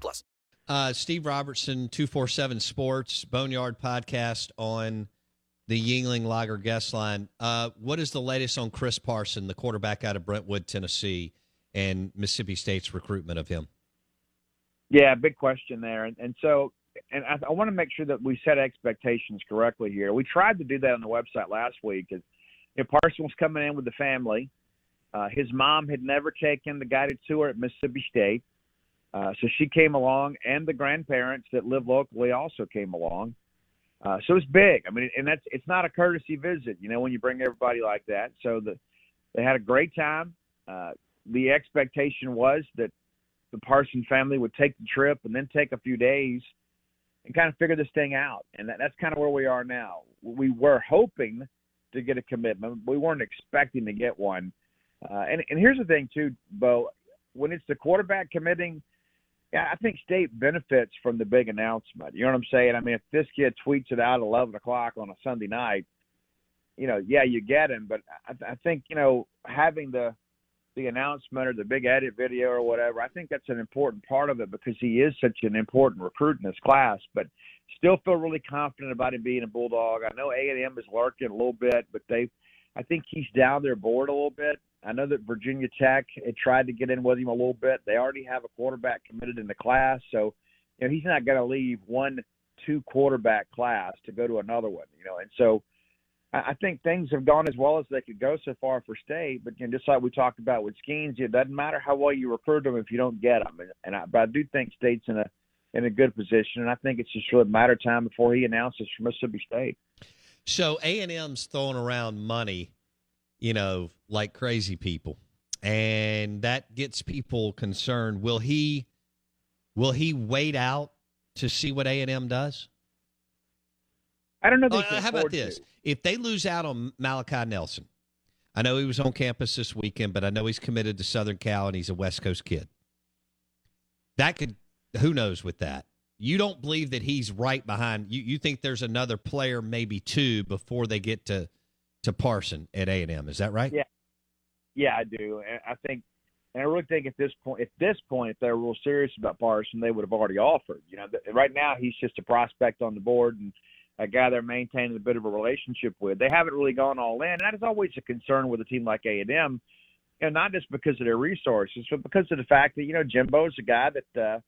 plus. Uh, Steve Robertson, 247 Sports, Boneyard Podcast on the Yuengling Lager guest line. Uh, what is the latest on Chris Parson, the quarterback out of Brentwood, Tennessee, and Mississippi State's recruitment of him? Yeah, big question there. And, and so and I, I want to make sure that we set expectations correctly here. We tried to do that on the website last week. As, you know, Parson was coming in with the family. Uh, his mom had never taken the guided tour at Mississippi State, uh, so she came along, and the grandparents that live locally also came along. Uh, so it's big. I mean, and that's it's not a courtesy visit, you know, when you bring everybody like that. So the they had a great time. Uh, the expectation was that the Parson family would take the trip and then take a few days and kind of figure this thing out. And that, that's kind of where we are now. We were hoping to get a commitment. We weren't expecting to get one. Uh, and, and here's the thing, too, Bo. When it's the quarterback committing, yeah, I think State benefits from the big announcement. You know what I'm saying? I mean, if this kid tweets it out at 11 o'clock on a Sunday night, you know, yeah, you get him. But I, I think, you know, having the – the announcement or the big edit video or whatever. I think that's an important part of it because he is such an important recruit in this class. But still feel really confident about him being a bulldog. I know A and M is lurking a little bit, but they, I think he's down their board a little bit. I know that Virginia Tech had tried to get in with him a little bit. They already have a quarterback committed in the class, so you know he's not going to leave one two quarterback class to go to another one. You know, and so I think things have gone as well as they could go so far for state. But you know, just like we talked about with Skenes, it doesn't matter how well you recruit them if you don't get them. And, and I, but I do think state's in a in a good position, and I think it's just really a matter of time before he announces for Mississippi State. So A and M's throwing around money, you know, like crazy people, and that gets people concerned. Will he? Will he wait out to see what A and M does? I don't know. Oh, how about this? To. If they lose out on Malachi Nelson, I know he was on campus this weekend, but I know he's committed to Southern Cal and he's a West Coast kid. That could, who knows with that. You don't believe that he's right behind you. You think there's another player, maybe two, before they get to to Parson at A and M. Is that right? Yeah, yeah, I do. And I think, and I really think at this point, at this point, if they're real serious about Parson, they would have already offered. You know, right now he's just a prospect on the board, and a guy they're maintaining a bit of a relationship with. They haven't really gone all in, and that is always a concern with a team like A and M, and not just because of their resources, but because of the fact that you know Jimbo's a guy that uh,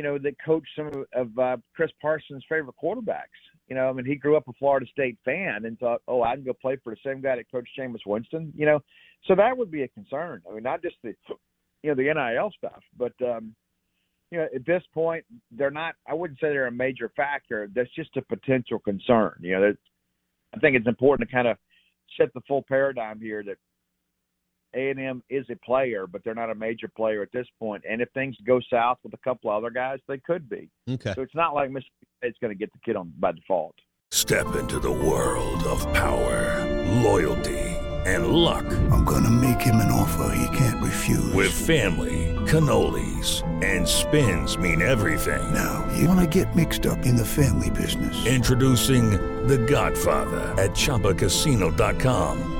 you know that coached some of, of uh, Chris Parsons' favorite quarterbacks. You know, I mean, he grew up a Florida State fan and thought, oh, I can go play for the same guy that coached Jameis Winston. You know, so that would be a concern. I mean, not just the you know the NIL stuff, but um, you know, at this point, they're not. I wouldn't say they're a major factor. That's just a potential concern. You know, I think it's important to kind of set the full paradigm here that A and M is a player, but they're not a major player at this point. And if things go south with a couple other guys, they could be. Okay. So it's not like Mississippi State's going to get the kid on by default. Step into the world of power, loyalty, and luck. I'm going to make him an offer he can't refuse. With family cannolis, and spins mean everything. Now, you want to get mixed up in the family business. Introducing The Godfather at ChumbaCasino.com.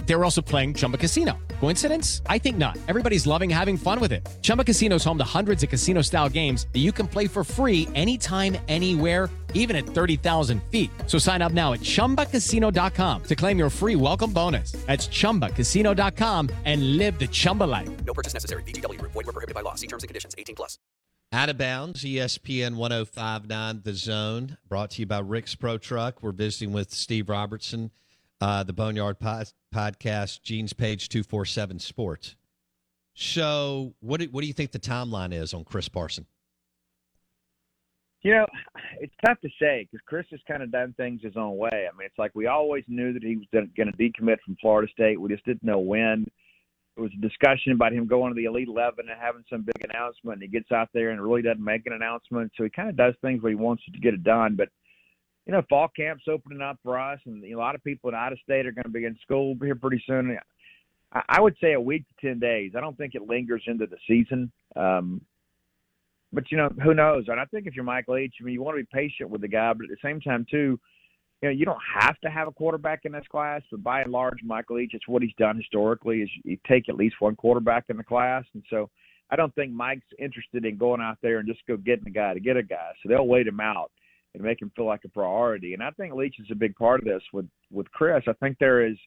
They were also playing Chumba Casino. Coincidence? I think not. Everybody's loving having fun with it. Chumba Casino is home to hundreds of casino style games that you can play for free anytime, anywhere even at 30,000 feet. So sign up now at ChumbaCasino.com to claim your free welcome bonus. That's ChumbaCasino.com and live the Chumba life. No purchase necessary. VGW Group. Void were prohibited by law. See terms and conditions. 18 plus. Out of bounds, ESPN 1059 The Zone, brought to you by Rick's Pro Truck. We're visiting with Steve Robertson, uh, the Boneyard pod- Podcast, Gene's Page 247 Sports. So, what do, what do you think the timeline is on Chris Parson? You know, it's tough to say because Chris has kind of done things his own way. I mean, it's like we always knew that he was going to decommit from Florida State. We just didn't know when. It was a discussion about him going to the Elite Eleven and having some big announcement. And he gets out there and really doesn't make an announcement. So he kind of does things where he wants to get it done. But you know, fall camp's opening up for us, and a lot of people in out of state are going to be in school here pretty soon. I, would say a week to ten days. I don't think it lingers into the season. Um, but you know, who knows? And I think if you're Mike Leach, I mean, you want to be patient with the guy, but at the same time, too, you know, you don't have to have a quarterback in this class. But by and large, Mike Leach, it's what he's done historically is you take at least one quarterback in the class, and so I don't think Mike's interested in going out there and just go getting a guy to get a guy. So they'll wait him out and make him feel like a priority. And I think Leach is a big part of this with with Chris. I think there is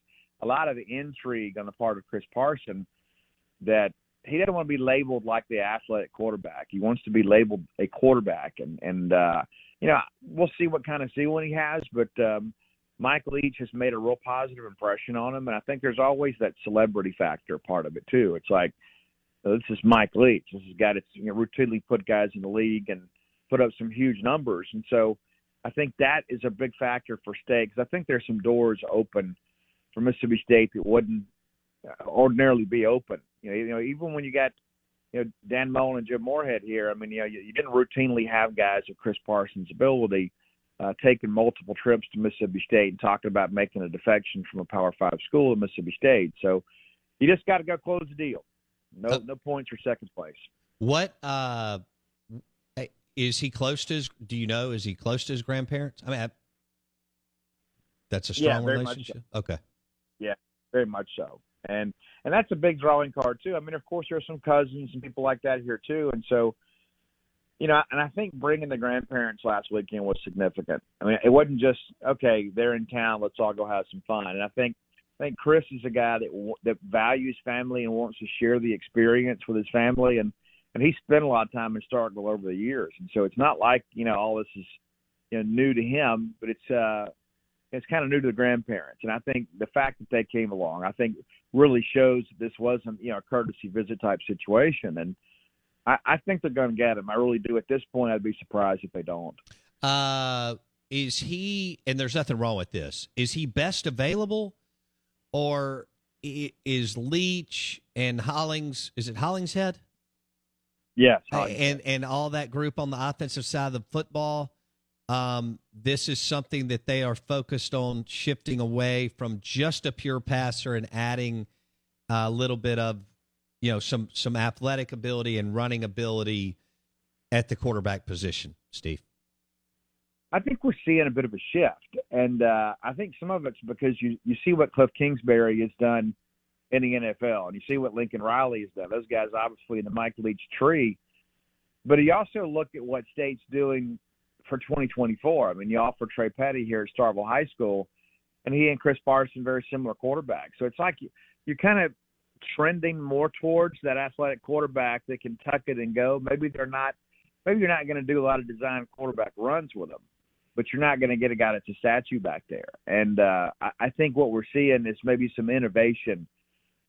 a lot of intrigue on the part of Chris Parson that he doesn't want to be labeled like the athletic quarterback. He wants to be labeled a quarterback, and and uh, you know we'll see what kind of ceiling he has. But um, Mike Leach has made a real positive impression on him, and I think there's always that celebrity factor part of it too. It's like this is Mike Leach. This is a guy that's you know, routinely put guys in the league and put up some huge numbers, and so I think that is a big factor for State because I think there's some doors open for Mississippi State that wouldn't ordinarily be open. You know, you know, even when you got you know Dan Mullen and Jim Moorhead here, I mean, you know, you, you didn't routinely have guys of Chris Parsons' ability uh, taking multiple trips to Mississippi State and talking about making a defection from a Power Five school at Mississippi State. So you just got to go close the deal. No, Uh, no points for second place. What uh, is he close to his? Do you know? Is he close to his grandparents? I mean, I, that's a strong much relationship. Okay. Yeah, very much so. And and that's a big drawing card too. I mean, of course, there are some cousins and people like that here too, and so you know, and I think bringing the grandparents last weekend was significant. I mean, it wasn't just okay, they're in town, let's all go have some fun. And I think I think Chris is a guy that that values family and wants to share the experience with his family, and and he spent a lot of time in Starkville over the years, and so it's not like you know all this is you know new to him, but it's uh it's kind of new to the grandparents. And I think the fact that they came along, I think really shows that this wasn't, you know, a courtesy visit type situation. And I, I think they're going to get him. I really do. At this point, I'd be surprised if they don't. Uh, is he? And there's nothing wrong with this. Is he best available, or is Leach and Hollings? Is it Hollingshead? Yes. and and all that group on the offensive side of the football. Um, this is something that they are focused on shifting away from just a pure passer and adding a little bit of, you know, some some athletic ability and running ability at the quarterback position. Steve. I think we're seeing a bit of a shift, and uh, I think some of it's because you you see what Cliff Kingsbury has done in the NFL, and you see what Lincoln Riley has done. Those guys obviously in the Mike Leach tree, but you also look at what State's doing for 2024. I mean, you offer Trey Petty here at Starkville High School, and he and Chris Parson very similar quarterbacks. So it's like you, you're kind of trending more towards that athletic quarterback that can tuck it and go. Maybe they're not. Maybe you're not going to do a lot of design quarterback runs with them, but you're not going to get a guy that's a statue back there. And uh, I, I think what we're seeing is maybe some innovation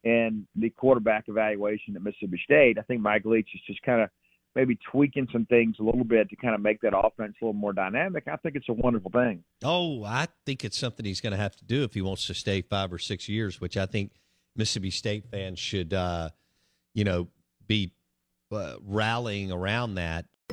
in the quarterback evaluation at Mississippi State. I think Mike Leach is just kind of maybe tweaking some things a little bit to kind of make that offense a little more dynamic. I think it's a wonderful thing. Oh, I think it's something he's going to have to do if he wants to stay five or six years, which I think Mississippi State fans should, uh, you know, be uh, rallying around that.